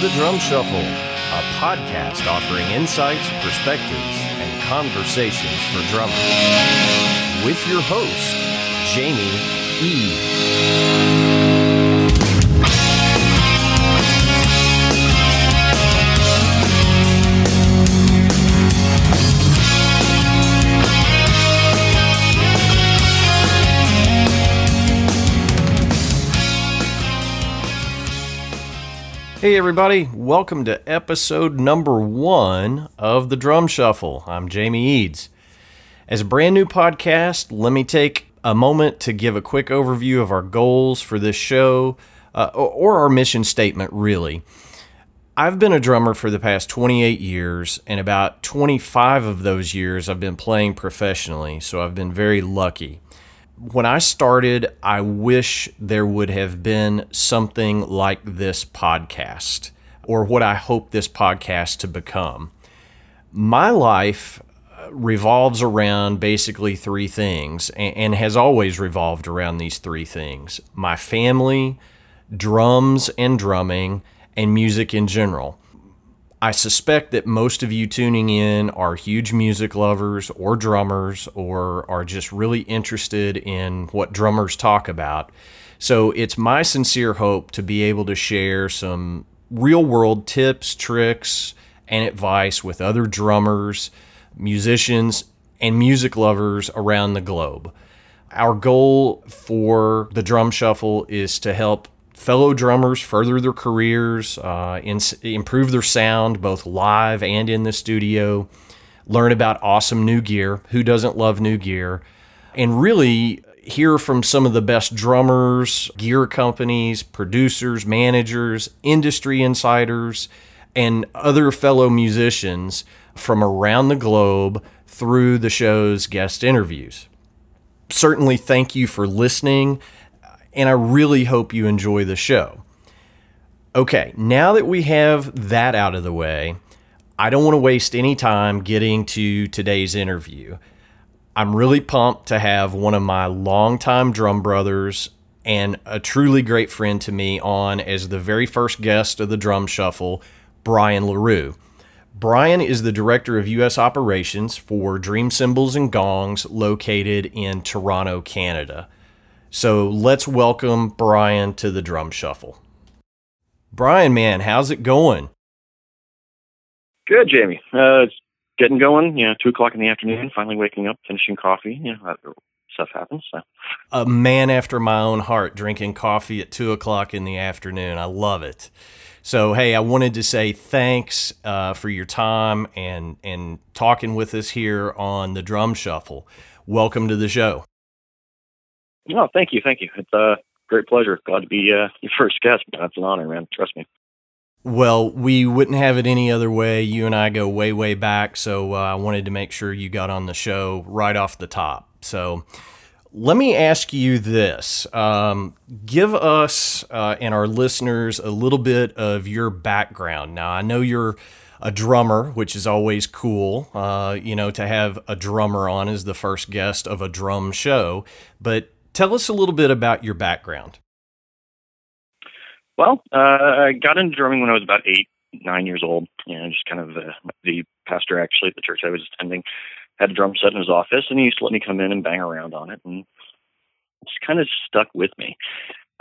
The Drum Shuffle, a podcast offering insights, perspectives, and conversations for drummers. With your host, Jamie Eads. Hey, everybody, welcome to episode number one of the Drum Shuffle. I'm Jamie Eads. As a brand new podcast, let me take a moment to give a quick overview of our goals for this show uh, or our mission statement, really. I've been a drummer for the past 28 years, and about 25 of those years I've been playing professionally, so I've been very lucky when I started, I wish there would have been something like this podcast or what I hope this podcast to become. My life uh, revolves around basically three things and, has always revolved around these three things my family, drums and drumming, and music in general. I suspect that most of you tuning in are huge music lovers or drummers or are just really interested in what drummers talk about. So it's my sincere hope to be able to share some real world tips, tricks, and advice with other drummers, musicians, and music lovers around the globe. Our goal for the drum shuffle is to help fellow drummers further their careers, uh, in, improve their sound both live and in the studio, learn about awesome new gear. Who doesn't love new gear? And really hear from some of the best drummers, gear companies, producers, managers, industry insiders, and other fellow musicians from around the globe through the show's guest interviews. Certainly, thank you for listening and I really hope you enjoy the show. Okay, now that we have that out of the way, I don't want to waste any time getting to today's interview. I'm really pumped to have one of my longtime drum brothers and a truly great friend to me on as the very first guest of the Drum Shuffle, Brian LaRue. Brian is the director of U.S. operations for Dream Cymbals and Gongs located in Toronto, Canada. So let's welcome Brian to the drum shuffle. Brian, man, how's it going? Good, Jamie. Uh, it's getting going. You know, two o'clock in the afternoon. Finally waking up, finishing coffee. You know, stuff happens. So. A man after my own heart, drinking coffee at two o'clock in the afternoon. I love it. So, hey, I wanted to say thanks uh, for your time and and talking with us here on the Drum Shuffle. Welcome to the show. No, thank you, thank you. It's a great pleasure. Glad to be uh, your first guest. That's an honor, man. Trust me. Well, we wouldn't have it any other way. You and I go way, way back, so uh, I wanted to make sure you got on the show right off the top. So, let me ask you this: um, Give us uh, and our listeners a little bit of your background. Now, I know you're a drummer, which is always cool. Uh, you know, to have a drummer on as the first guest of a drum show, but Tell us a little bit about your background. Well, uh, I got into drumming when I was about eight, nine years old. You know, just kind of the, the pastor actually at the church I was attending had a drum set in his office, and he used to let me come in and bang around on it, and it's kind of stuck with me.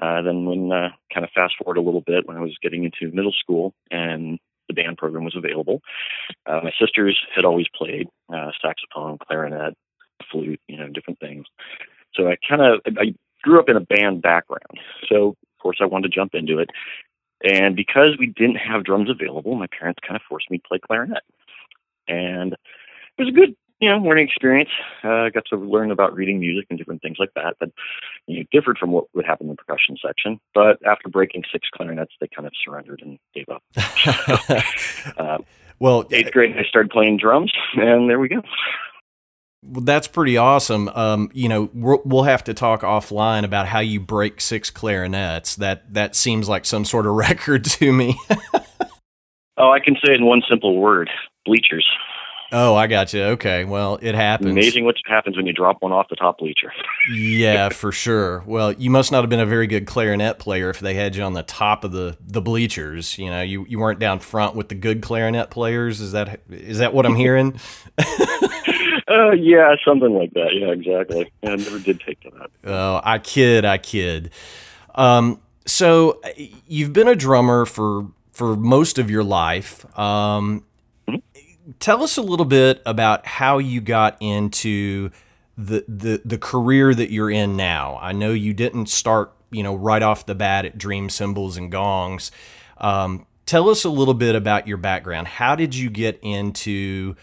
Uh, then when uh, kind of fast forward a little bit, when I was getting into middle school and the band program was available, uh, my sisters had always played uh, saxophone, clarinet, flute, you know, different things. So I kind of I grew up in a band background. So of course I wanted to jump into it. And because we didn't have drums available, my parents kind of forced me to play clarinet. And it was a good, you know, learning experience. Uh, I got to learn about reading music and different things like that that you know, it differed from what would happen in the percussion section. But after breaking six clarinets, they kind of surrendered and gave up. uh, well, eighth grade, I started playing drums, and there we go. Well, that's pretty awesome. Um, you know, we'll have to talk offline about how you break six clarinets. That that seems like some sort of record to me. oh, I can say it in one simple word: bleachers. Oh, I got you. Okay. Well, it happens. Amazing what happens when you drop one off the top bleacher. yeah, for sure. Well, you must not have been a very good clarinet player if they had you on the top of the, the bleachers. You know, you, you weren't down front with the good clarinet players. Is that is that what I'm hearing? Uh, yeah, something like that. Yeah, exactly. Yeah, I never did take to that. Oh, I kid, I kid. Um, so you've been a drummer for for most of your life. Um, tell us a little bit about how you got into the, the the career that you're in now. I know you didn't start, you know, right off the bat at Dream Cymbals and Gongs. Um, tell us a little bit about your background. How did you get into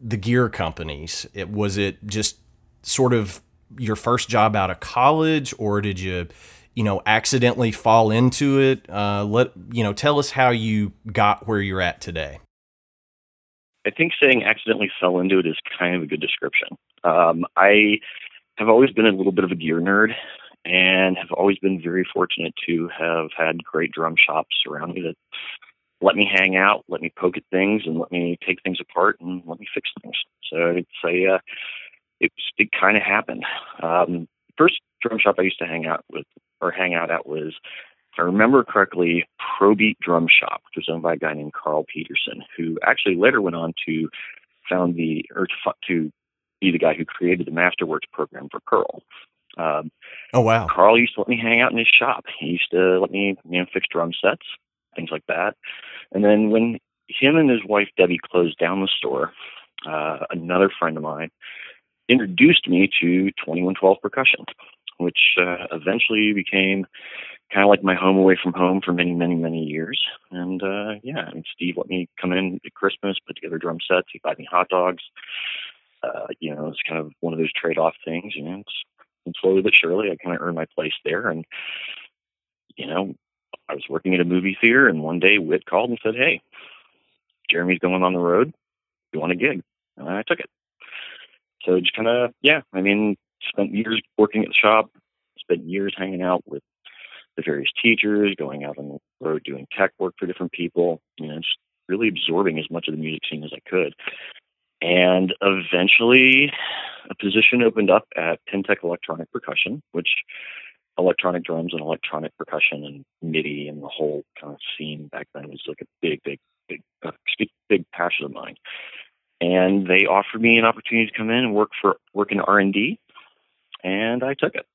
the gear companies? It, was it just sort of your first job out of college, or did you, you know, accidentally fall into it? Uh, let you know, tell us how you got where you're at today. I think saying accidentally fell into it is kind of a good description. Um, I have always been a little bit of a gear nerd and have always been very fortunate to have had great drum shops around me that let me hang out, let me poke at things, and let me take things apart and let me fix things. So it's a uh, it, it kind of happened. Um, first drum shop I used to hang out with or hang out at was if I remember correctly, Probeat Drum Shop, which was owned by a guy named Carl Peterson, who actually later went on to found the or to, to be the guy who created the Masterworks program for Pearl. Um, oh wow! Carl used to let me hang out in his shop. He used to let me, you know, fix drum sets, things like that. And then when him and his wife Debbie closed down the store, uh, another friend of mine introduced me to 2112 Percussion, which uh, eventually became kind of like my home away from home for many, many, many years. And uh, yeah, I mean, Steve let me come in at Christmas, put together drum sets. He bought me hot dogs. Uh, you know, it's kind of one of those trade-off things. You know, it's, and slowly but surely, I kind of earned my place there. And you know, I was working at a movie theater, and one day Whit called and said, "Hey, Jeremy's going on the road. You want a gig?" And I took it. So just kind of, yeah. I mean, spent years working at the shop. Spent years hanging out with the various teachers, going out on the road doing tech work for different people, you know, just really absorbing as much of the music scene as I could. And eventually, a position opened up at Pintech Electronic Percussion, which electronic drums and electronic percussion and MIDI and the whole kind of scene back then was like a big, big, big, uh, big passion of mine. And they offered me an opportunity to come in and work for work in R and D, and I took it.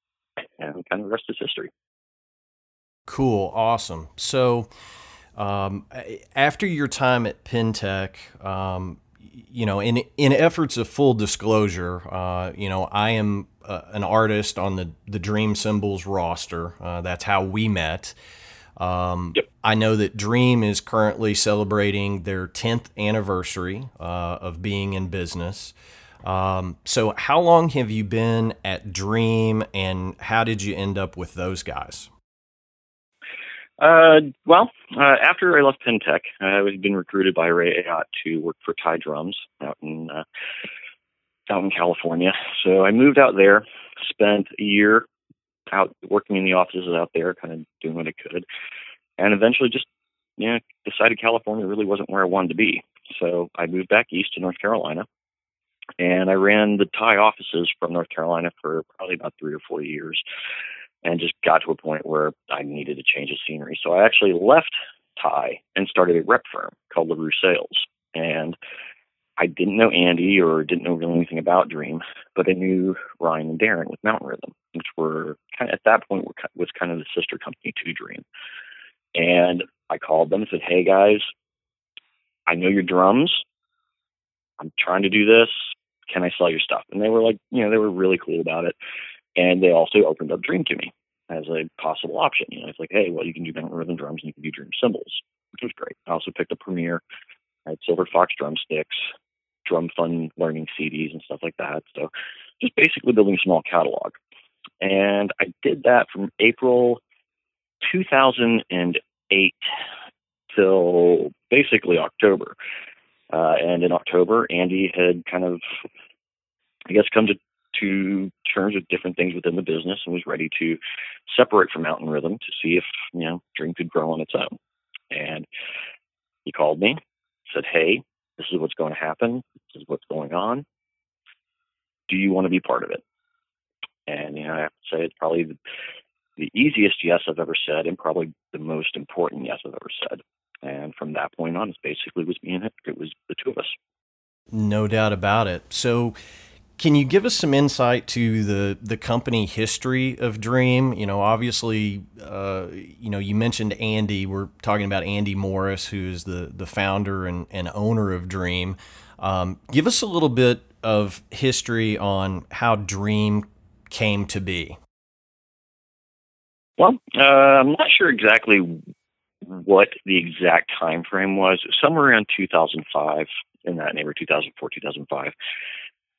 And kind of the rest is history. Cool, awesome. So, um, after your time at Pintech, um, you know, in in efforts of full disclosure, uh, you know, I am uh, an artist on the the Dream Cymbals roster. Uh, that's how we met. Um, yep. I know that Dream is currently celebrating their 10th anniversary uh, of being in business. Um, so, how long have you been at Dream, and how did you end up with those guys? Uh, well, uh, after I left Pintech, I had been recruited by Ray Ayotte to work for Taye Drums out in uh, out in California. So I moved out there, spent a year out working in the offices out there, kind of doing what I could, and eventually just you know decided California really wasn't where I wanted to be. So I moved back east to North Carolina, and I ran the Taye offices from North Carolina for probably about three or four years and just got to a point where I needed a change of scenery. So I actually left Taye and started a rep firm called LaRue Sales. And I didn't know Andy or didn't know really anything about Dream, but I knew Ryan and Darren with Mountain Rhythm, which were kind of at that point were, was kind of the sister company to Dream. And I called them and said, "Hey guys, I know your drums. I'm trying to do this. Can I sell your stuff?" And they were like, you know, they were really cool about it. And they also opened up Dream to me as a possible option. You know, it's like, hey, well, you can do mountain rhythm drums and you can do Dream cymbals, which was great. I also picked up Premier. I had Silver Fox drumsticks, Drum Fun learning CDs and stuff like that. So just basically building a small catalog. And I did that from April 2008 till basically October. Uh, and in October, Andy had kind of, I guess, come to to terms with different things within the business and was ready to separate from Mountain Rhythm to see if, you know, Dream could grow on its own. And he called me, said, Hey, This is what's going to happen. This is what's going on. Do you want to be part of it? And you know, I have to say it's probably the, the easiest yes I've ever said, and probably the most important yes I've ever said. And from that point on, it basically was me and it. It was the two of us. No doubt about it. So, can you give us some insight to the the company history of Dream? You know, obviously, uh, you know, you mentioned Andy. We're talking about Andy Morris, who is the the founder and, and owner of Dream. Um, give us a little bit of history on how Dream came to be. Well, uh, I'm not sure exactly what the exact time frame was. Somewhere around 2005, in that neighborhood, 2004, 2005.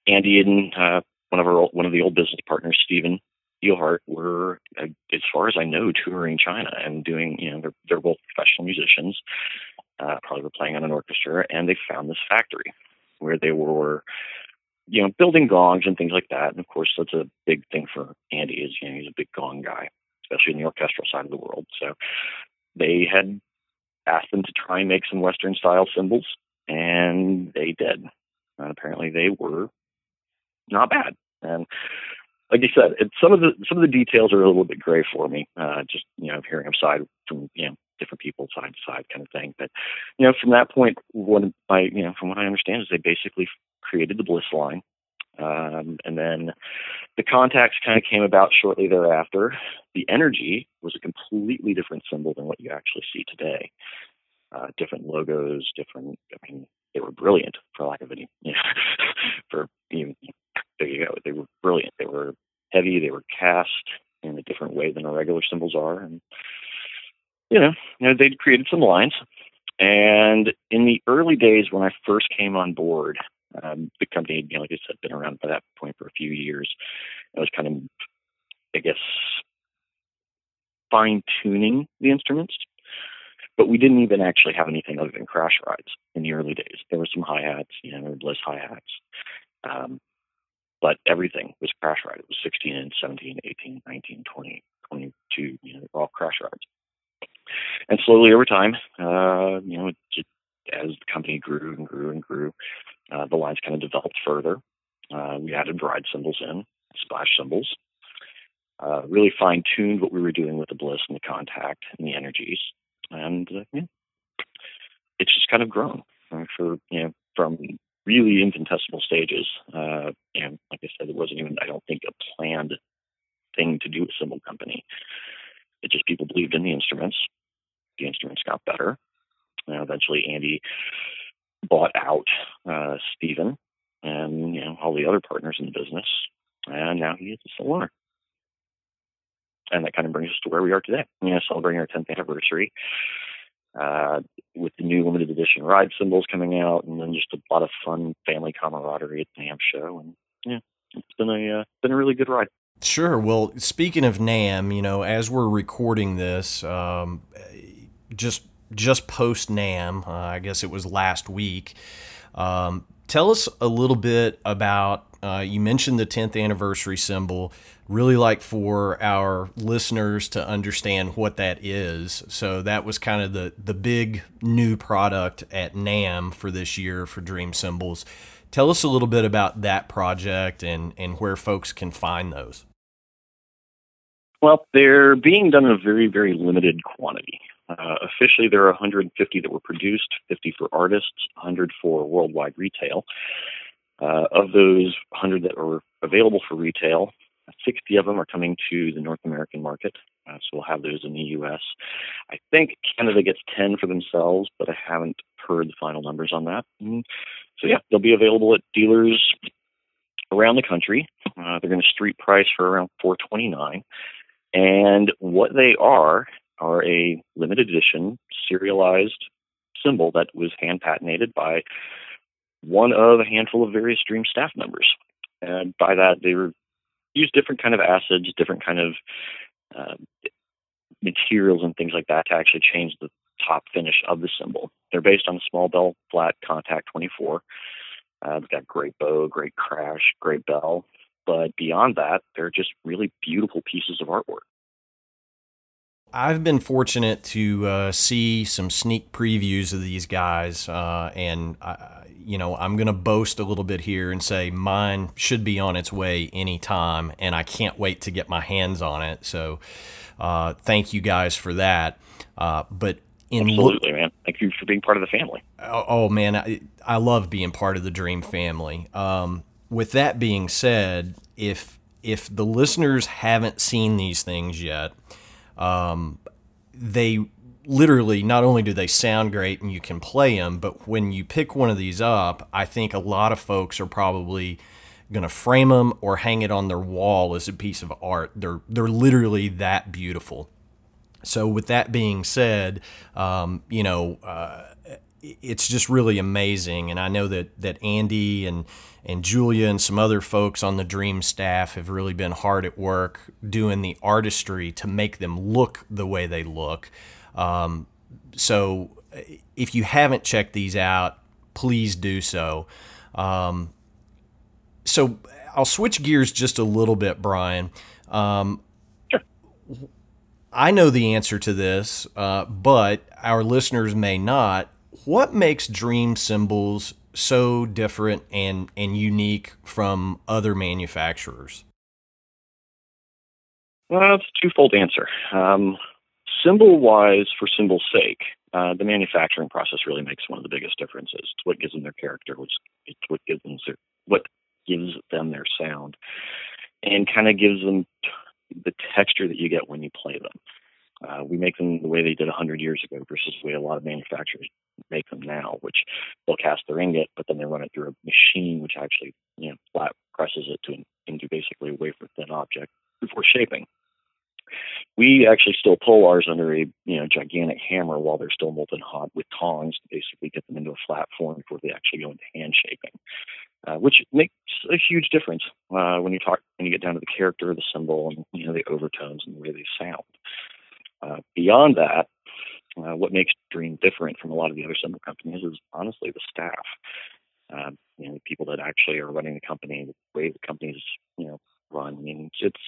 Andy and uh, one of our one of the old business partners, Stephen Eilhart, were, uh, as far as I know, touring China and doing. You know, they're they're both professional musicians. Uh, probably were playing on an orchestra, and they found this factory where they were, you know, building gongs and things like that. And of course, that's a big thing for Andy. Is you know he's a big gong guy, especially in the orchestral side of the world. So they had asked them to try and make some Western style cymbals, and they did. And apparently, they were not bad. And like you said, it, some of the some of the details are a little bit gray for me. Uh, just you know, hearing them side from you know different people side to side kind of thing. But you know, from that point, what I you know from what I understand is they basically created the Bliss line, um, and then the contacts kind of came about shortly thereafter. The energy was a completely different cymbal than what you actually see today. Uh, different logos, different. I mean, they were brilliant, for lack of any. You know, for there you go. They were brilliant. They were heavy. They were cast in a different way than our regular cymbals are, and you know, you know, they'd created some lines. And in the early days when I first came on board, um, the company, you know, like I said, been around by that point for a few years. I was kind of, I guess, fine tuning the instruments, but we didn't even actually have anything other than crash rides in the early days. There were some hi hats, you know, Bliss hi hats, um, but everything was crash ride. It was 16 and 17, 18, 19, 20, 22, you know, all crash rides. And slowly over time, uh, you know, as the company grew and grew and grew, uh, the lines kind of developed further. Uh, we added ride cymbals in, splash cymbals, Uh, really fine tuned what we were doing with the bliss and the contact and the energies, and uh, yeah, it's just kind of grown uh, for you know from really infinitesimal stages. Uh, and like I said, it wasn't even I don't think a planned thing to do with cymbal company. It just people believed in the instruments. The instruments got better. Uh, eventually, Andy bought out uh, Stephen and you know all the other partners in the business, and now he is the sole. And that kind of brings us to where we are today. You know, celebrating our 10th anniversary uh, with the new limited edition ride cymbals coming out, and then just a lot of fun family camaraderie at the NAMM show, and yeah, it's been a uh, been a really good ride. Sure. Well, speaking of NAMM, you know, as we're recording this, um, just just post NAMM, Uh, I guess it was last week. Um, tell us a little bit about. Uh, you mentioned the 10th anniversary cymbal. Really like for our listeners to understand what that is. So that was kind of the the big new product at NAMM for this year for Dream Cymbals. Tell us a little bit about that project and and where folks can find those. Well, they're being done in a very, very limited quantity. Uh, officially, there are 150 that were produced, 50 for artists, 100 for worldwide retail. Uh, of those 100 that are available for retail, 60 of them are coming to the North American market. Uh, so we'll have those in the U.S. I think Canada gets 10 for themselves, but I haven't heard the final numbers on that. Mm. So yeah, they'll be available at dealers around the country. Uh, they're going to street price for around 429 and what they are are a limited edition serialized cymbal that was hand patinated by one of a handful of various Dream staff members. And by that, they were used different kind of acids, different kind of uh, materials and things like that to actually change the top finish of the cymbal. They're based on a small bell flat contact 24. Uh, it's got great bow, great crash, great bell, but beyond that, they're just really beautiful pieces of artwork. I've been fortunate to uh, see some sneak previews of these guys, uh, and I, you know I'm going to boast a little bit here and say mine should be on its way anytime, and I can't wait to get my hands on it. So, uh, thank you guys for that. Uh, but in absolutely, man, thank you for being part of the family. Oh, oh man, I, I, love being part of the Dream family. Um, with that being said, if if the listeners haven't seen these things yet um, they literally not only do they sound great and you can play them, but when you pick one of these up, I think a lot of folks are probably going to frame them or hang it on their wall as a piece of art. They're they're literally that beautiful. So with that being said, um, you know. Uh, it's just really amazing. And I know that that Andy and and Julia and some other folks on the Dream staff have really been hard at work doing the artistry to make them look the way they look. Um, so if you haven't checked these out, please do so. Um, so I'll switch gears just a little bit, Brian. Um, sure. I know the answer to this, uh, but our listeners may not what makes dream cymbals so different and, and unique from other manufacturers? Well, it's a twofold answer. Um, cymbal wise, for cymbal's sake, uh, the manufacturing process really makes one of the biggest differences. It's what gives them their character, which it's what gives them their, what gives them their sound, and kind of gives them t- the texture that you get when you play them. Uh, we make them the way they did 100 years ago versus the way a lot of manufacturers make them now, which they'll cast their ingot, but then they run it through a machine which actually you know flat presses it to into basically a wafer thin object before shaping. We actually still pull ours under a you know gigantic hammer while they're still molten hot with tongs to basically get them into a flat form before they actually go into hand shaping, uh, which makes a huge difference uh, when you talk when you get down to the character of the cymbal and you know the overtones and the way they sound. Uh, beyond that, uh, what makes Dream different from a lot of the other cymbal companies is honestly the staff. Uh, you know, the people that actually are running the company, the way the companies, you know, run. I mean, it's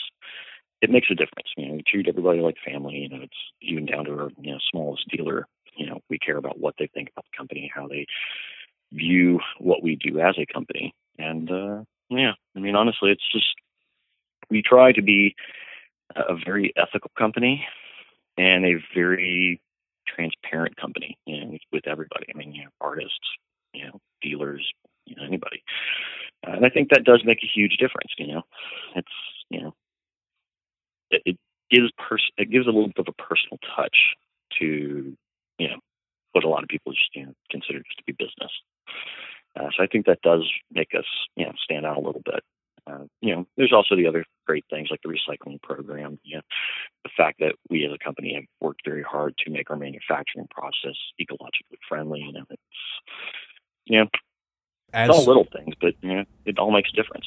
it makes a difference. You know, we treat everybody like family. You know, it's even down to our you know smallest dealer. You know, we care about what they think about the company, how they view what we do as a company, and uh, yeah, I mean, honestly, it's just we try to be a very ethical company and a very transparent company, you know, with everybody. I mean, you know, artists, you know, dealers, you know, anybody. Uh, and I think that does make a huge difference. You know, it's you know, it, it gives pers- it gives a little bit of a personal touch to you know what a lot of people just you know consider just to be business. Uh, so I think that does make us you know stand out a little bit. Uh, you know, there's also the other great things like the recycling program. You know, the fact that we as a company have worked very hard to make our manufacturing process ecologically friendly. You know, it's you know, as, it's all little things, but you know, it all makes a difference.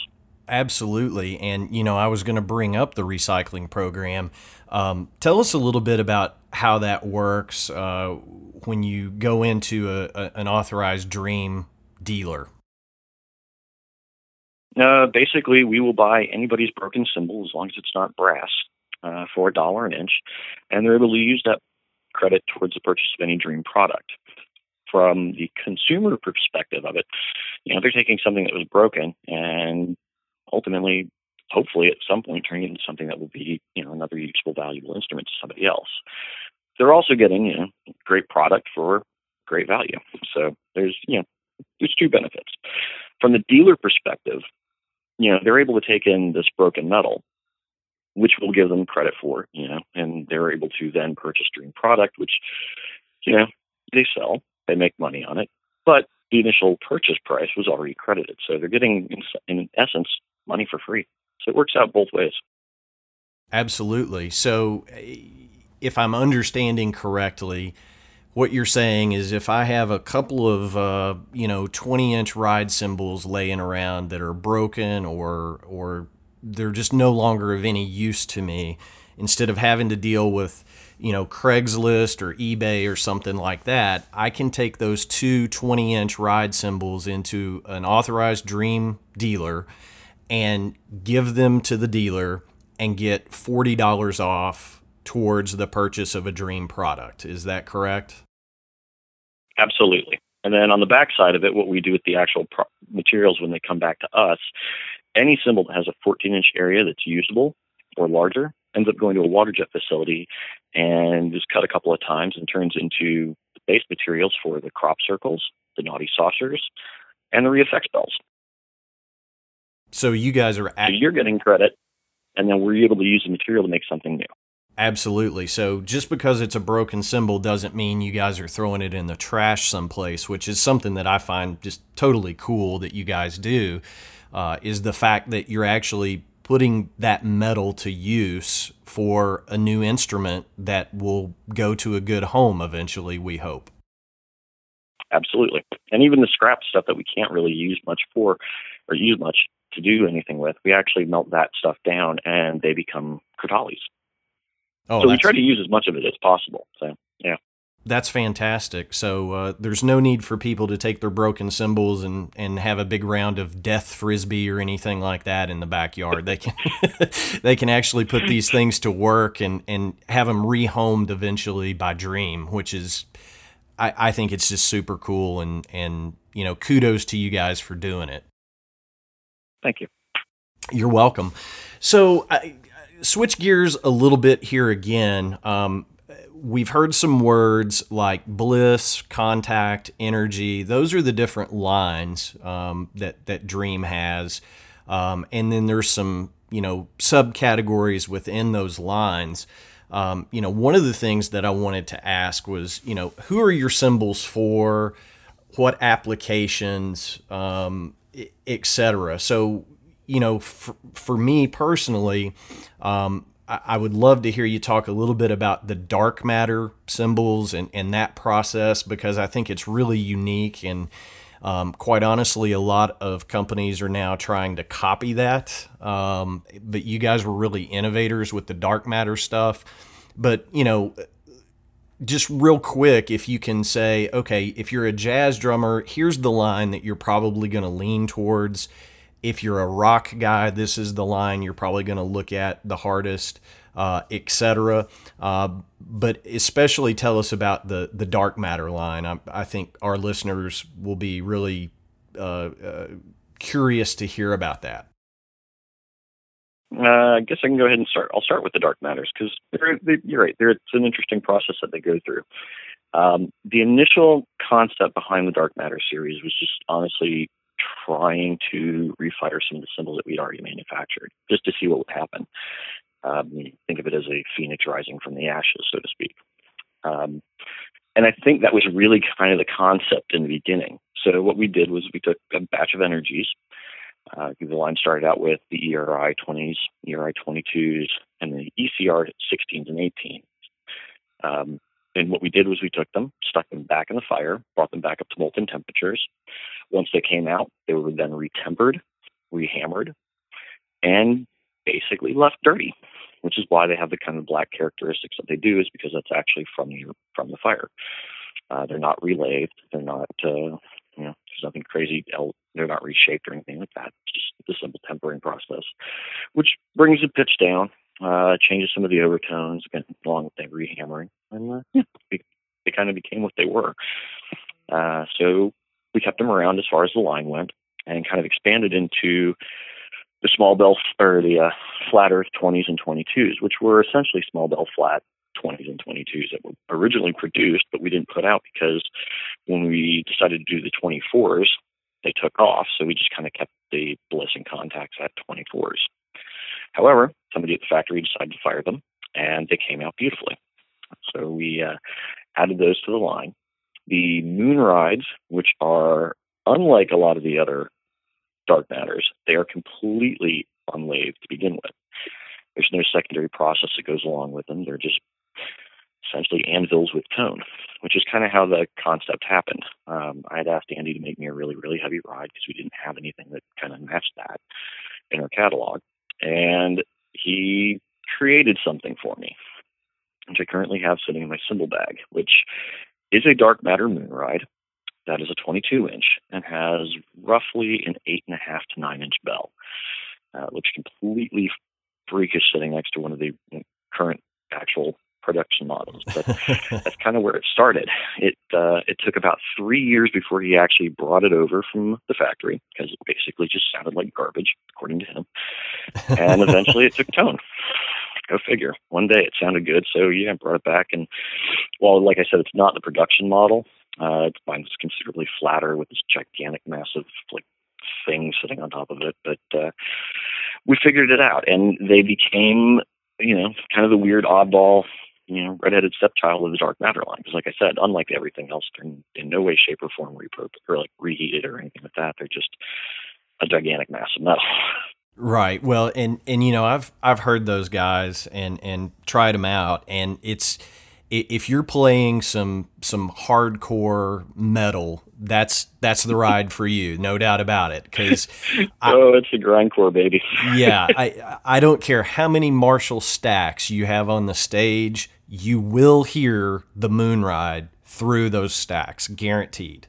Absolutely. And, you know, I was going to bring up the recycling program. Um, tell us a little bit about how that works uh, when you go into a, a, an authorized Dream dealer. Uh, basically, we will buy anybody's broken cymbal as long as it's not brass uh, for a dollar an inch, and they're able to use that credit towards the purchase of any dream product. From the consumer perspective of it, you know, they're taking something that was broken and ultimately, hopefully, at some point, turning it into something that will be, you know, another useful, valuable instrument to somebody else. They're also getting, you know, great product for great value. So there's, you know, there's two benefits. From the dealer perspective, you know, they're able to take in this broken metal, which will give them credit for, you know, and they're able to then purchase Dream product, which, you know, they sell, they make money on it, but the initial purchase price was already credited. So they're getting, in, in essence, money for free. So it works out both ways. Absolutely. So eh, if I'm understanding correctly, what you're saying is if I have a couple of uh, you know 20 inch ride cymbals laying around that are broken or or they're just no longer of any use to me, instead of having to deal with you know Craigslist or eBay or something like that, I can take those two 20 inch ride cymbals into an authorized Dream dealer and give them to the dealer and get $40 off towards the purchase of a dream product. Is that correct? Absolutely. And then on the back side of it, what we do with the actual pro- materials when they come back to us, any cymbal that has a 14 inch area that's usable or larger ends up going to a water jet facility and is cut a couple of times and turns into the base materials for the crop circles, the naughty saucers, and the Re-FX bells. So you guys are at- so you're getting credit, and then we're able to use the material to make something new. Absolutely. So just because it's a broken cymbal doesn't mean you guys are throwing it in the trash someplace, which is something that I find just totally cool that you guys do. Uh, is the fact that you're actually putting that metal to use for a new instrument that will go to a good home eventually, we hope. Absolutely. And even the scrap stuff that we can't really use much for or use much to do anything with, we actually melt that stuff down and they become crotales. Oh, so we try to use as much of it as possible. So, yeah. That's fantastic. So uh, there's no need for people to take their broken cymbals and, and have a big round of death frisbee or anything like that in the backyard. They can they can actually put these things to work and, and have them rehomed eventually by Dream, which is I, I think it's just super cool and and you know kudos to you guys for doing it. Thank you. You're welcome. So I, switch gears a little bit here again. Um, we've heard some words like bliss, contact, energy. Those are the different lines um, that that Dream has, um, and then there's some you know subcategories within those lines. Um, you know, one of the things that I wanted to ask was, you know, who are your cymbals for? What applications, um, etc. So, you know, for, for me personally, um, I would love to hear you talk a little bit about the dark matter cymbals and, and that process because I think it's really unique. And um, quite honestly, a lot of companies are now trying to copy that. Um, but you guys were really innovators with the dark matter stuff. But, you know, just real quick, if you can say, okay, if you're a jazz drummer, here's the line that you're probably going to lean towards if you're a rock guy, this is the line you're probably going to look at the hardest, uh, etc. Uh, but especially tell us about the the dark matter line. I, I think our listeners will be really uh, uh curious to hear about that. Uh, I guess I can go ahead and start. I'll start with the dark matters because you're right. it's an interesting process that they go through. Um, the initial concept behind the dark matter series was just honestly trying to refire some of the cymbals that we'd already manufactured just to see what would happen. Um, think of it as a phoenix rising from the ashes, so to speak. Um, and I think that was really kind of the concept in the beginning. So what we did was we took a batch of energies. Uh, the line started out with the ERI 20s, ERI 22s, and the ECR 16s and 18s. Um, and what we did was we took them, stuck them back in the fire, brought them back up to molten temperatures. Once they came out, they were then retempered, rehammered, and basically left dirty, which is why they have the kind of black characteristics that they do, is because that's actually from the from the fire. Uh, they're not relayed. They're not, uh, you know, there's nothing crazy. They're not reshaped or anything like that. It's just the simple tempering process, which brings the pitch down, uh, changes some of the overtones, again, along with the rehammering, and uh, yeah, they, they kind of became what they were. Uh, so we kept them around as far as the line went, and kind of expanded into the small bell or the uh, flat earth 20s and 22s, which were essentially small bell flat 20s and 22s that were originally produced, but we didn't put out because when we decided to do the 24s, they took off. So we just kind of kept the bliss and contacts at 24s. However, somebody at the factory decided to fire them, and they came out beautifully. So we uh, added those to the line. The moon rides, which are unlike a lot of the other dark matters, they are completely unlathed to begin with. There's no secondary process that goes along with them. They're just essentially anvils with tone, which is kind of how the concept happened. Um, I had asked Andy to make me a really, really heavy ride because we didn't have anything that kind of matched that in our catalog. And he created something for me, which I currently have sitting in my cymbal bag, which is a dark matter moon ride that is a 22 inch and has roughly an eight and a half to nine inch bell. Uh, looks completely freakish sitting next to one of the current actual production models. But that's kind of where it started. It uh, it took about three years before he actually brought it over from the factory because it basically just sounded like garbage, according to him. And eventually, it took tone. Go figure. One day it sounded good, so yeah, brought it back. And while, like I said, it's not the production model, uh, it's mine's considerably flatter with this gigantic, massive like thing sitting on top of it. But uh, we figured it out, and they became, you know, kind of the weird oddball, you know, redheaded stepchild of the dark matter line. Because, like I said, unlike everything else, they're in, in no way, shape, or form repurposed or like reheated or anything like that. They're just a gigantic mass of metal. Right. Well, and and you know, I've I've heard those guys and and tried them out, and it's if you're playing some some hardcore metal, that's that's the ride for you, no doubt about it. Because oh, it's a grindcore baby. yeah, I I don't care how many Marshall stacks you have on the stage, you will hear the moon ride through those stacks, guaranteed.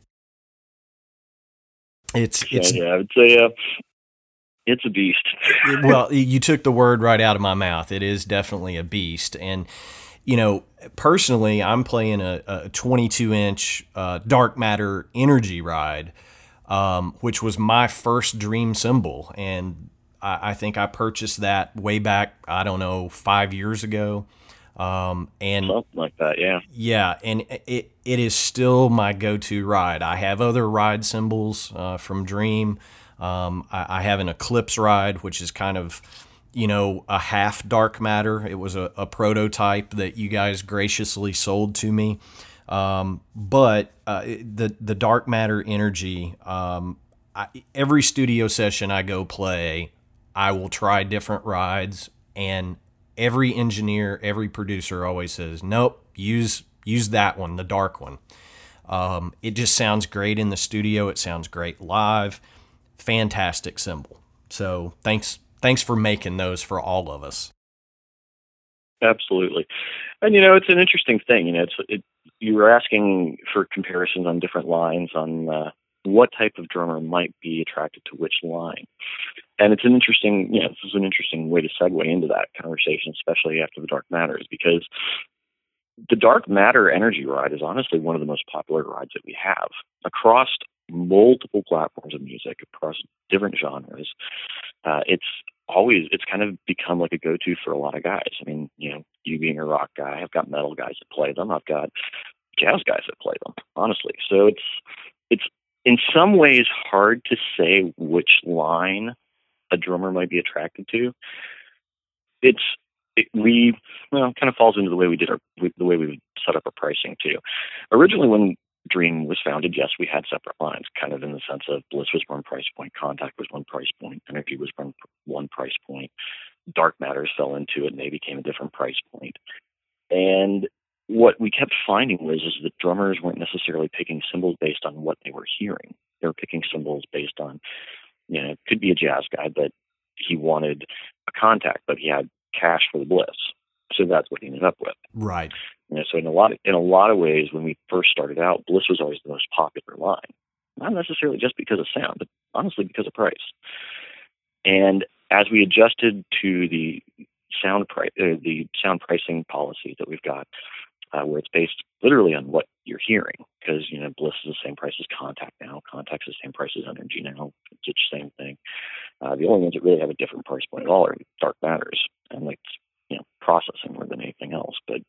It's it's yeah, yeah I would say uh, it's a beast. well, you took the word right out of my mouth. It is definitely a beast, and you know, personally, I'm playing a, a 22 inch uh, dark matter energy ride, um, which was my first dream cymbal. And I, I, think I purchased that way back, I don't know, five years ago. Um, and something like that, yeah. Yeah. And it, it is still my go to ride. I have other ride cymbals uh, from Dream. Um, I, I have an Eclipse ride, which is kind of you know, a half dark matter. It was a, a prototype that you guys graciously sold to me. Um, but uh, the the dark matter energy, um, I, every studio session I go play, I will try different rides, and every engineer, every producer always says, "Nope, use use that one, the dark one." Um, it just sounds great in the studio. It sounds great live. Fantastic cymbal. So thanks thanks for making those for all of us. Absolutely, and you know it's an interesting thing. You know, it's it, you were asking for comparisons on different lines on uh, what type of drummer might be attracted to which line, and it's an interesting. You know, this is an interesting way to segue into that conversation, especially after the Dark Matters, because the Dark Matter Energy Ride is honestly one of the most popular rides that we have across multiple platforms of music across different genres. Uh, it's always it's kind of become like a go-to for a lot of guys. I mean, you know, you being a rock guy, I've got metal guys that play them. I've got jazz guys that play them. Honestly, so it's it's in some ways hard to say which line a drummer might be attracted to. It's it, we well kind of falls into the way we did our the way we set up our pricing too. Originally, when Dream was founded, yes, we had separate lines, kind of in the sense of Bliss was one price point, Contact was one price point, Energy was one, one price point, Dark Matters fell into it and they became a different price point. And what we kept finding was is that drummers weren't necessarily picking cymbals based on what they were hearing. They were picking cymbals based on, you know, it could be a jazz guy, but he wanted a contact, but he had cash for the Bliss. So that's what he ended up with. Right. You know, so in a lot of, in a lot of ways, when we first started out, Bliss was always the most popular line. Not necessarily just because of sound, but honestly because of price. And as we adjusted to the sound price, uh, the sound pricing policy that we've got, uh, where it's based literally on what you're hearing, because you know Bliss is the same price as Contact now, Contact's the same price as Energy now, it's the same thing. Uh, the only ones that really have a different price point at all are Dark Matters, and like you know processing more than anything else. But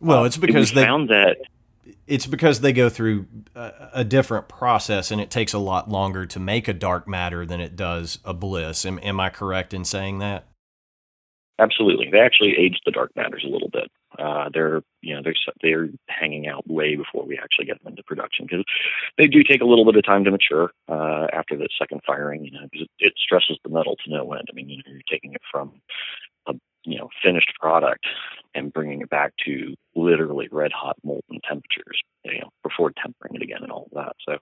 well, it's because they found that it's because they go through a, a, different process, and it takes a lot longer to make a dark matter than it does a bliss. Am, am I correct in saying that? Absolutely, they actually aged the dark matters a little bit. Uh, they're you know they're they're hanging out way before we actually get them into production because they do take a little bit of time to mature uh, after the second firing. You know, because it, it stresses the metal to no end. I mean, you know, you're taking it from you know finished product and bringing it back to literally red hot molten temperatures you know before tempering it again and all of that. So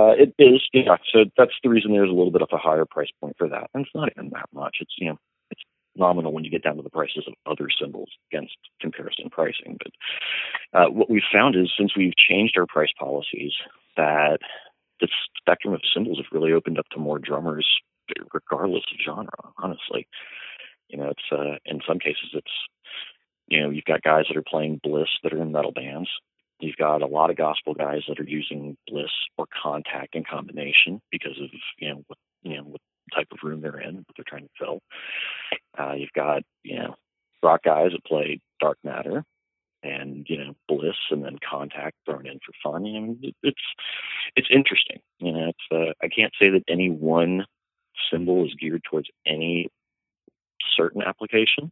uh, it is yeah so that's the reason there's a little bit of a higher price point for that. And it's not even that much. It's you know it's nominal when you get down to the prices of other cymbals against comparison pricing. But uh, what we've found is since we've changed our price policies that the spectrum of cymbals have really opened up to more drummers regardless of genre honestly you know, it's uh, in some cases it's you know, you've got guys that are playing Bliss that are in metal bands. You've got a lot of gospel guys that are using Bliss or Contact in combination because of you know what you know what type of room they're in, what they're trying to fill. Uh, you've got you know rock guys that play Dark Matter and you know Bliss and then contact thrown in for fun. Know, it's it's interesting. You know, it's uh, I can't say that any one cymbal is geared towards any certain application.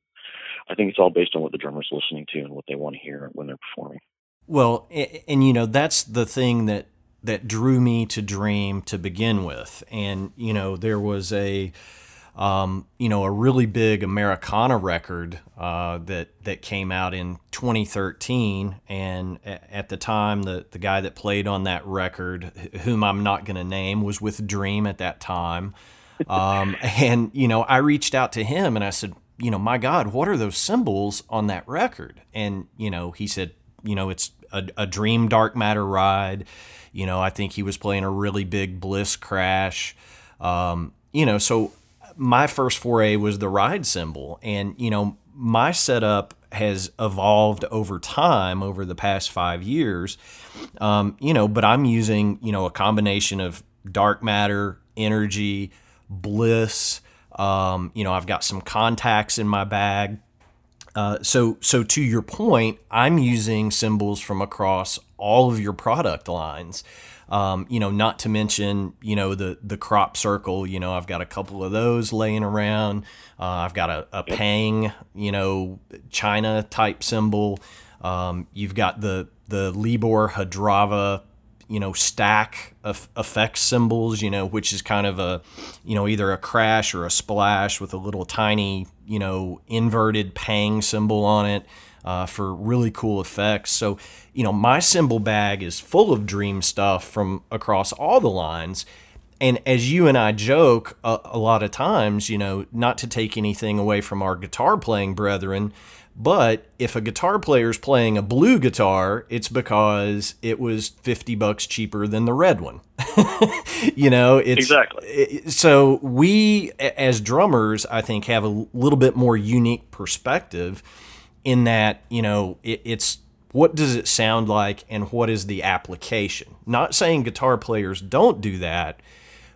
I think it's all based on what the drummer's listening to and what they want to hear when they're performing. Well, and, and you know that's the thing that that drew me to Dream to begin with, and you know there was a um, you know, a really big Americana record uh, that that came out in 2013, and at the time, the the guy that played on that record, whom I'm not going to name, was with Dream at that time, um, and you know, I reached out to him and I said, you know, my God, what are those cymbals on that record? And you know, he said, you know, it's a, a Dream Dark Matter ride. You know, I think he was playing a really big Bliss crash. Um, you know, so my first foray was the ride cymbal, And, you know, my setup has evolved over time over the past five years. Um, you know, but I'm using, you know, a combination of dark matter, energy, bliss. Um, you know, I've got some contacts in my bag. Uh, so, so to your point, I'm using cymbals from across all of your product lines. Um, you know, not to mention, you know, the the crop circle. You know, I've got a couple of those laying around. Uh, I've got a, a Pang, you know, China type cymbal. Um, you've got the the Libor Hadrava, you know, stack of effects cymbals You know, which is kind of a, you know, either a crash or a splash with a little tiny, you know, inverted Pang cymbal on it uh, for really cool effects. So, you know, my cymbal bag is full of dream stuff from across all the lines. And as you and I joke a, a lot of times, you know, not to take anything away from our guitar playing brethren, but if a guitar player is playing a blue guitar, it's because it was 50 bucks cheaper than the red one. you know, it's exactly. It, so we as drummers, I think have a little bit more unique perspective in that you know it, it's what does it sound like and what is the application not saying guitar players don't do that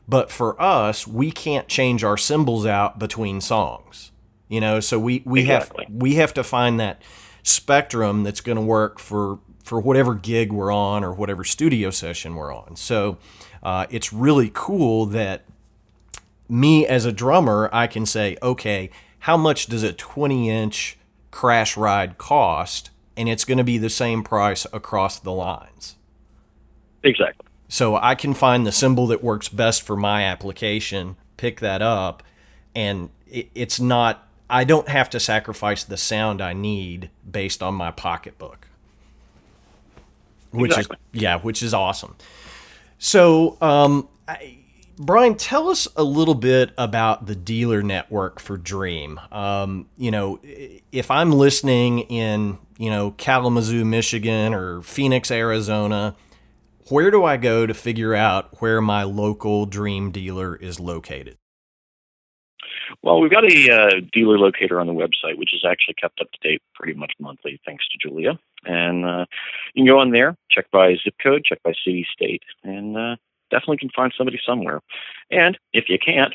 but for us we can't change our cymbals out between songs you know so we we exactly. have we have to find that spectrum that's going to work for for whatever gig we're on or whatever studio session we're on so uh, it's really cool that me as a drummer i can say okay how much does a 20 inch crash ride cost, and it's going to be the same price across the lines. Exactly. So I can find the cymbal that works best for my application, pick that up, and it's not, I don't have to sacrifice the sound I need based on my pocketbook. Which exactly. is, yeah, which is awesome. So, um, I, Brian, tell us a little bit about the dealer network for Dream. Um, you know, if I'm listening in, you know, Kalamazoo, Michigan or Phoenix, Arizona, where do I go to figure out where my local Dream dealer is located? Well, we've got a uh, dealer locator on the website, which is actually kept up to date pretty much monthly, thanks to Julia. And uh, you can go on there, check by zip code, check by city, state, and uh, definitely can find somebody somewhere. And if you can't,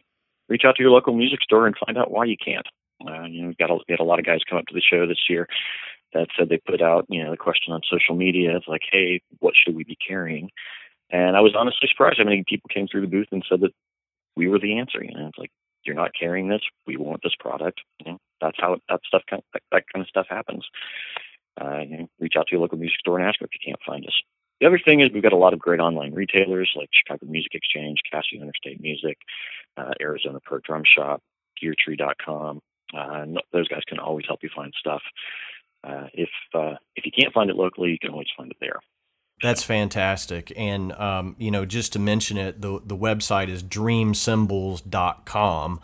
reach out to your local music store and find out why you can't. Uh, you know, we've got a, we had a lot of guys come up to the show this year that said they put out, you know, the question on social media of like, hey, what should we be carrying? And I was honestly surprised how many people came through the booth and said that we were the answer. You know, it's like, you're not carrying this. We want this product. You know, that's how that stuff kind of, that, that kind of stuff happens. Uh, you know, reach out to your local music store and ask if you can't find us. The other thing is we've got a lot of great online retailers like Chicago Music Exchange, Cascio Interstate Music, uh, Arizona Pro Drum Shop, GearTree.com. Uh, those guys can always help you find stuff. Uh, if uh, if you can't find it locally, you can always find it there. That's fantastic. And, um, you know, just to mention it, the, the website is dreamcymbals.com.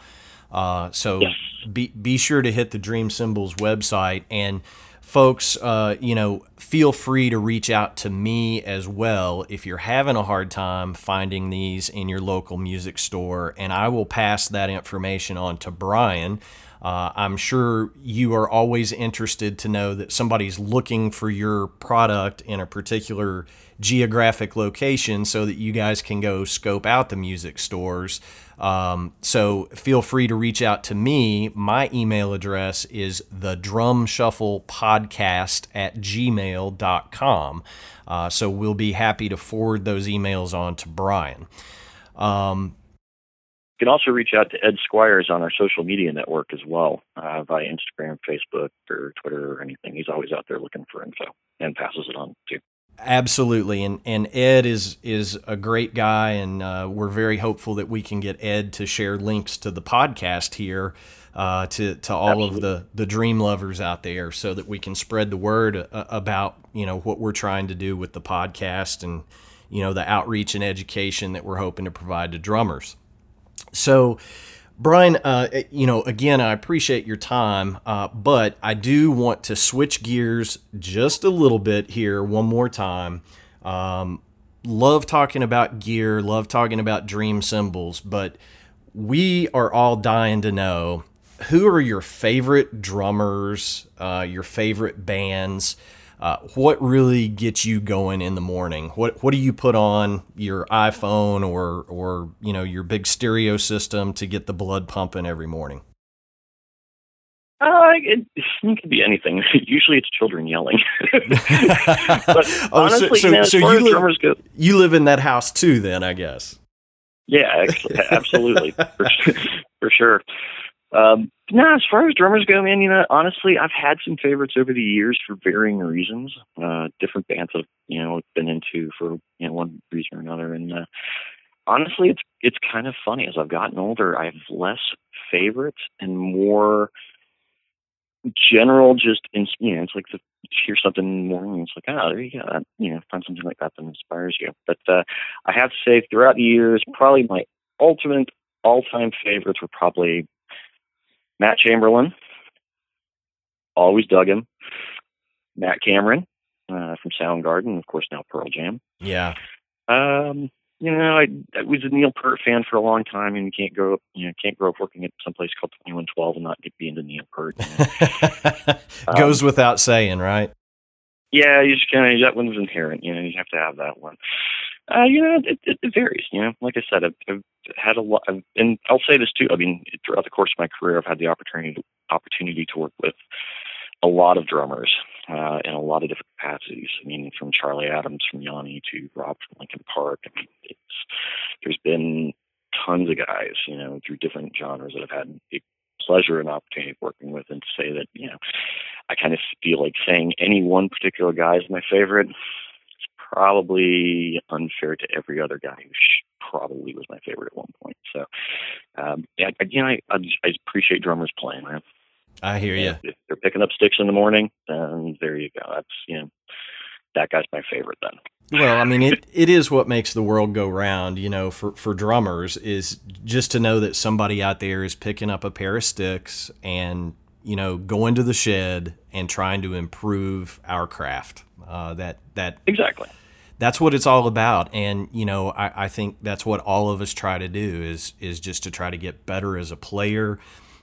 Uh, so yes. be, be sure to hit the Dream Cymbals website. And folks, uh, you know, feel free to reach out to me as well if you're having a hard time finding these in your local music store, and I will pass that information on to Brian. Uh, I'm sure you are always interested to know that somebody's looking for your product in a particular geographic location so that you guys can go scope out the music stores. Um, so feel free to reach out to me. My email address is the drum shuffle podcast at gmail.com. Uh, so we'll be happy to forward those emails on to Brian. Um, you can also reach out to Ed Squires on our social media network as well, uh, via Instagram, Facebook, or Twitter, or anything. He's always out there looking for info and passes it on too. Absolutely, and and Ed is is a great guy, and uh, we're very hopeful that we can get Ed to share links to the podcast here uh, to to all Absolutely. of the the dream lovers out there, so that we can spread the word uh, about you know what we're trying to do with the podcast and you know the outreach and education that we're hoping to provide to drummers. So, Brian, uh, eh, you know, again, I appreciate your time, uh, but I do want to switch gears just a little bit here one more time. Um, love talking about gear, love talking about dream cymbals, but we are all dying to know who are your favorite drummers, uh, your favorite bands. Uh, what really gets you going in the morning? What what do you put on your iPhone or or you know your big stereo system to get the blood pumping every morning? Uh, it, it could be anything. Usually, it's children yelling. but oh, honestly, so, so, man, so you live, go, you live in that house too, then I guess. Yeah, absolutely, for, for sure. Um, no, as far as drummers go, man, you know, honestly, I've had some favorites over the years for varying reasons. Uh, different bands I've, you know, been into for, you know, one reason or another. And, uh, honestly, it's, it's kind of funny. As I've gotten older, I have less favorites and more general, just, in, you know, it's like the, hear something in the morning, it's like, oh, there you go. you know, find something like that that inspires you. But, uh, I have to say, throughout the years, probably my ultimate all-time favorites were probably Matt Chamberlain, always dug him. Matt Cameron uh, from Soundgarden, of course, now Pearl Jam. Yeah. Um, you know, I, I was a Neil Peart fan for a long time, and you can't grow up, you know, can't grow up working at some place called Twenty One Twelve and not get be into Neil Peart. You know? Goes um, without saying, right? Yeah, you just kind of that one's inherent. You know, you have to have that one. Uh, you know, it, it, varies. You know, like I said, I've, I've had a lot, I've, and I'll say this too. I mean, throughout the course of my career, I've had the opportunity to, opportunity to work with a lot of drummers uh, in a lot of different capacities. I mean, from Charlie Adams, from Yanni to Rob from Linkin Park. I mean, it's there's been tons of guys, you know, through different genres that I've had the pleasure and opportunity of working with, and to say that, you know, I kind of feel like saying any one particular guy is my favorite probably unfair to every other guy who probably was my favorite at one point. So, um, yeah, again, I, I, I appreciate drummers playing, man. I hear you. If they're picking up sticks in the morning, then there you go. That's you know, that guy's my favorite then. Well, I mean, it, it is what makes the world go round, you know, for, for drummers is just to know that somebody out there is picking up a pair of sticks and, you know, going to the shed and trying to improve our craft. Uh, that that exactly that's what it's all about. And you know, I, I think that's what all of us try to do is is just to try to get better as a player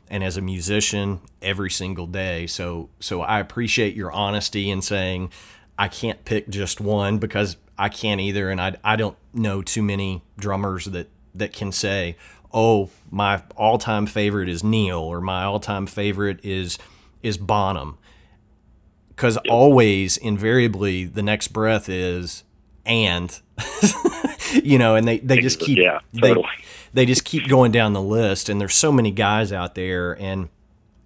and as a musician every single day. So so I appreciate your honesty in saying I can't pick just one because I can't either, and I I don't know too many drummers that that can say, oh, my all time favorite is Neil or my all time favorite is is Bonham. Because always, invariably, the next breath is and you know, and they, they just keep yeah, totally. they, they just keep going down the list and there's so many guys out there and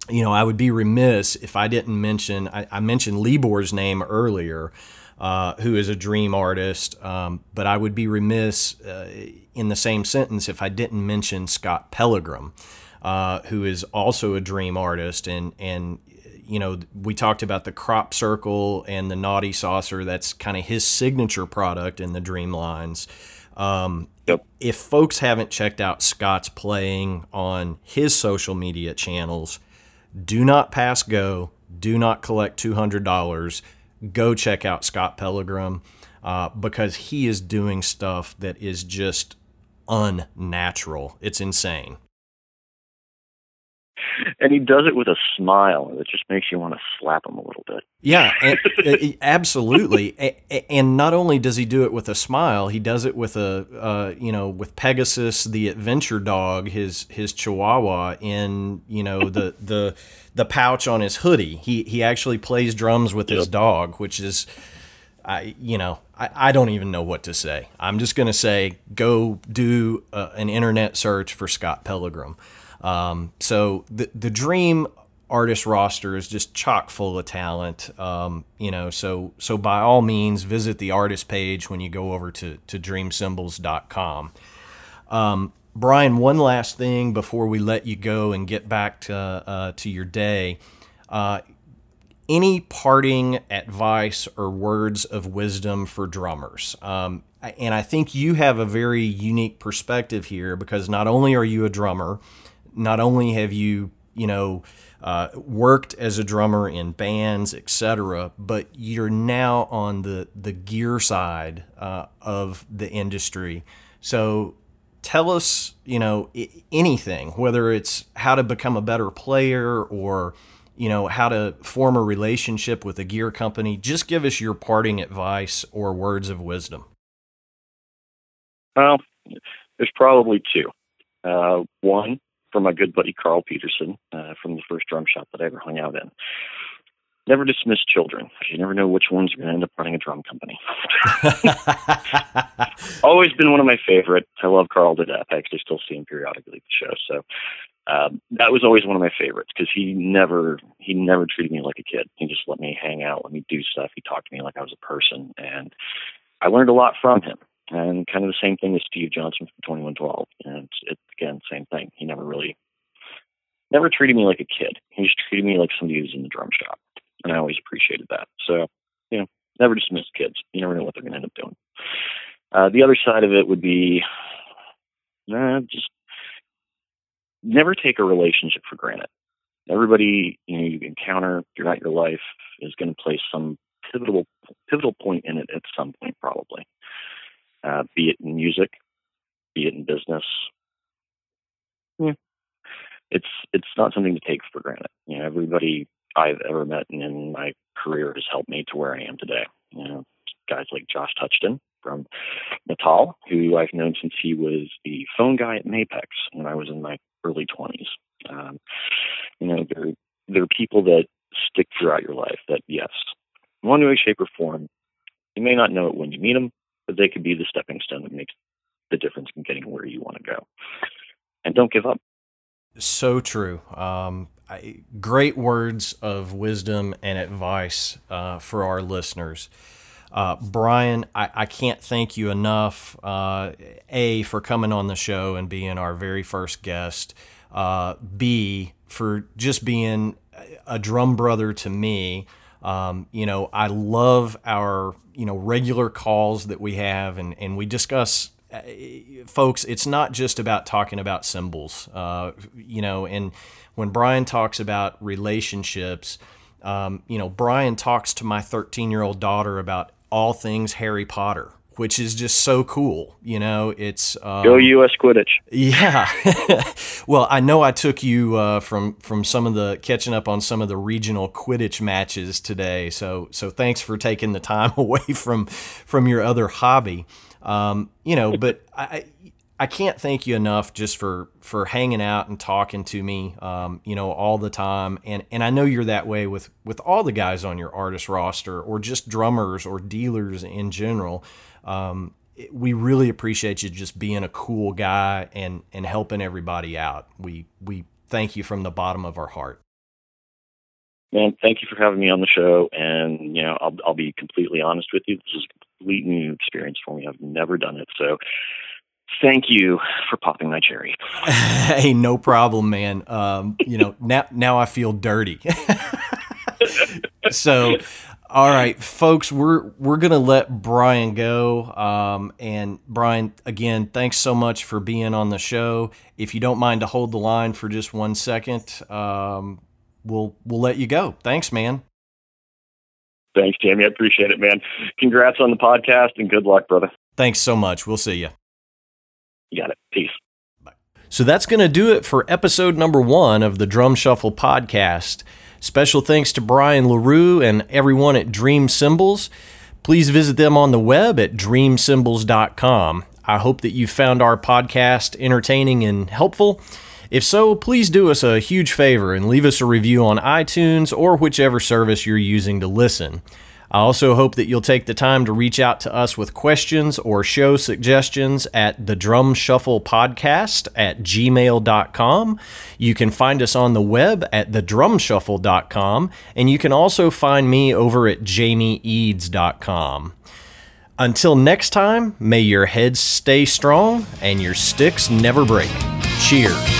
you know, I would be remiss if I didn't mention I, I mentioned Libor's name earlier, uh, who is a dream artist, um, but I would be remiss uh, in the same sentence if I didn't mention Scott Pellegrom, uh, who is also a dream artist and and you know, we talked about the crop circle and the naughty saucer. That's kind of his signature product in the Dreamlines. Um, yep. If folks haven't checked out Scott's playing on his social media channels, do not pass go. Do not collect two hundred dollars. Go check out Scott Pellegrom uh, because he is doing stuff that is just unnatural. It's insane and he does it with a smile that just makes you want to slap him a little bit. Yeah, and, absolutely. And not only does he do it with a smile, he does it with a uh, you know with Pegasus, the adventure dog, his his Chihuahua in you know the the the pouch on his hoodie. He he actually plays drums with yep. his dog, which is. I, you know, I, I don't even know what to say. I'm just going to say, go do uh, an internet search for Scott Pellegrom. Um, so the the dream artist roster is just chock full of talent. Um, you know, so so by all means, visit the artist page when you go over to to dreamcymbals.com. Um, Brian, one last thing before we let you go and get back to uh, to your day. Uh, any parting advice or words of wisdom for drummers? Um, and I think you have a very unique perspective here because not only are you a drummer, not only have you, you know, uh, worked as a drummer in bands, etc., but you're now on the the gear side uh, of the industry. So tell us, you know, anything, whether it's how to become a better player or you know how to form a relationship with a gear company. Just give us your parting advice or words of wisdom. Well, there's probably two. Uh, one, from my good buddy Carl Peterson uh, from the first drum shop that I ever hung out in. Never dismiss children. You never know which ones are going to end up running a drum company. Always been one of my favorite. I love Carl to death. I actually still see him periodically at the show. So um, that was always one of my favorites because he never he never treated me like a kid. He just let me hang out, let me do stuff. He talked to me like I was a person, and I learned a lot from him. And kind of the same thing with Steve Johnson from 2112. And it's, it's again, same thing. He never really, never treated me like a kid. He just treated me like somebody who's in the drum shop. And I always appreciated that. So, you know, never dismiss kids. You never know what they're going to end up doing. Uh, the other side of it would be, uh, just never take a relationship for granted. Everybody you know you encounter throughout your life is going to play some pivotal pivotal point in it at some point, probably uh, be it in music, be it in business. Yeah. It's it's not something to take for granted. You know, everybody I've ever met in my career has helped me to where I am today. You know, guys like Josh Touchton from Natal, who I've known since he was the phone guy at Mapex when I was in my early 20s. Um, you know, they're, they're people that stick throughout your life that, yes, in one way, shape, or form, you may not know it when you meet them, but they could be the stepping stone that makes the difference in getting where you want to go. And don't give up. So true. Um, I, great words of wisdom and advice uh, for our listeners. Uh, Brian, I, I, can't thank you enough, uh, A, for coming on the show and being our very first guest, uh, B, for just being a drum brother to me. Um, you know, I love our you know regular calls that we have, and and we discuss. Uh, folks, it's not just about talking about cymbals. uh, you know. And when Brian talks about relationships, um, you know, Brian talks to my 13 year old daughter about all things Harry Potter which is just so cool. You know, it's um, go U.S. Quidditch. Yeah. well, I know I took you uh, from from some of the catching up on some of the regional Quidditch matches today. So so thanks for taking the time away from from your other hobby. Um, you know, but I. I can't thank you enough just for for hanging out and talking to me, um, you know, all the time. And and I know you're that way with with all the guys on your artist roster, or just drummers or dealers in general. Um, we really appreciate you just being a cool guy and and helping everybody out. We we thank you from the bottom of our heart. Man, thank you for having me on the show. And you know, I'll I'll be completely honest with you. This is complete new experience for me. I've never done it, so thank you for popping my cherry. hey, no problem, man. Um, you know, now now I feel dirty. so all right, folks, we're we're gonna let Brian go. Um, and Brian, again, thanks so much for being on the show. If you don't mind to hold the line for just one second, um, we'll we'll let you go. Thanks, man. Thanks, Jamie. I appreciate it, man. Congrats on the podcast and good luck, brother. Thanks so much. We'll see you. You got it. Peace. Bye. So that's going to do it for episode number one of the Drum Shuffle podcast. Special thanks to Brian LaRue and everyone at Dream Cymbals. Please visit them on the web at dreamcymbals.com. I hope that you found our podcast entertaining and helpful. If so, please do us a huge favor and leave us a review on iTunes or whichever service you're using to listen. I also hope that you'll take the time to reach out to us with questions or show suggestions at the Drum Shuffle Podcast at gmail.com. You can find us on the web at thedrumshuffle.com, and you can also find me over at jamieeads.com. Until next time, may your heads stay strong and your sticks never break. Cheers.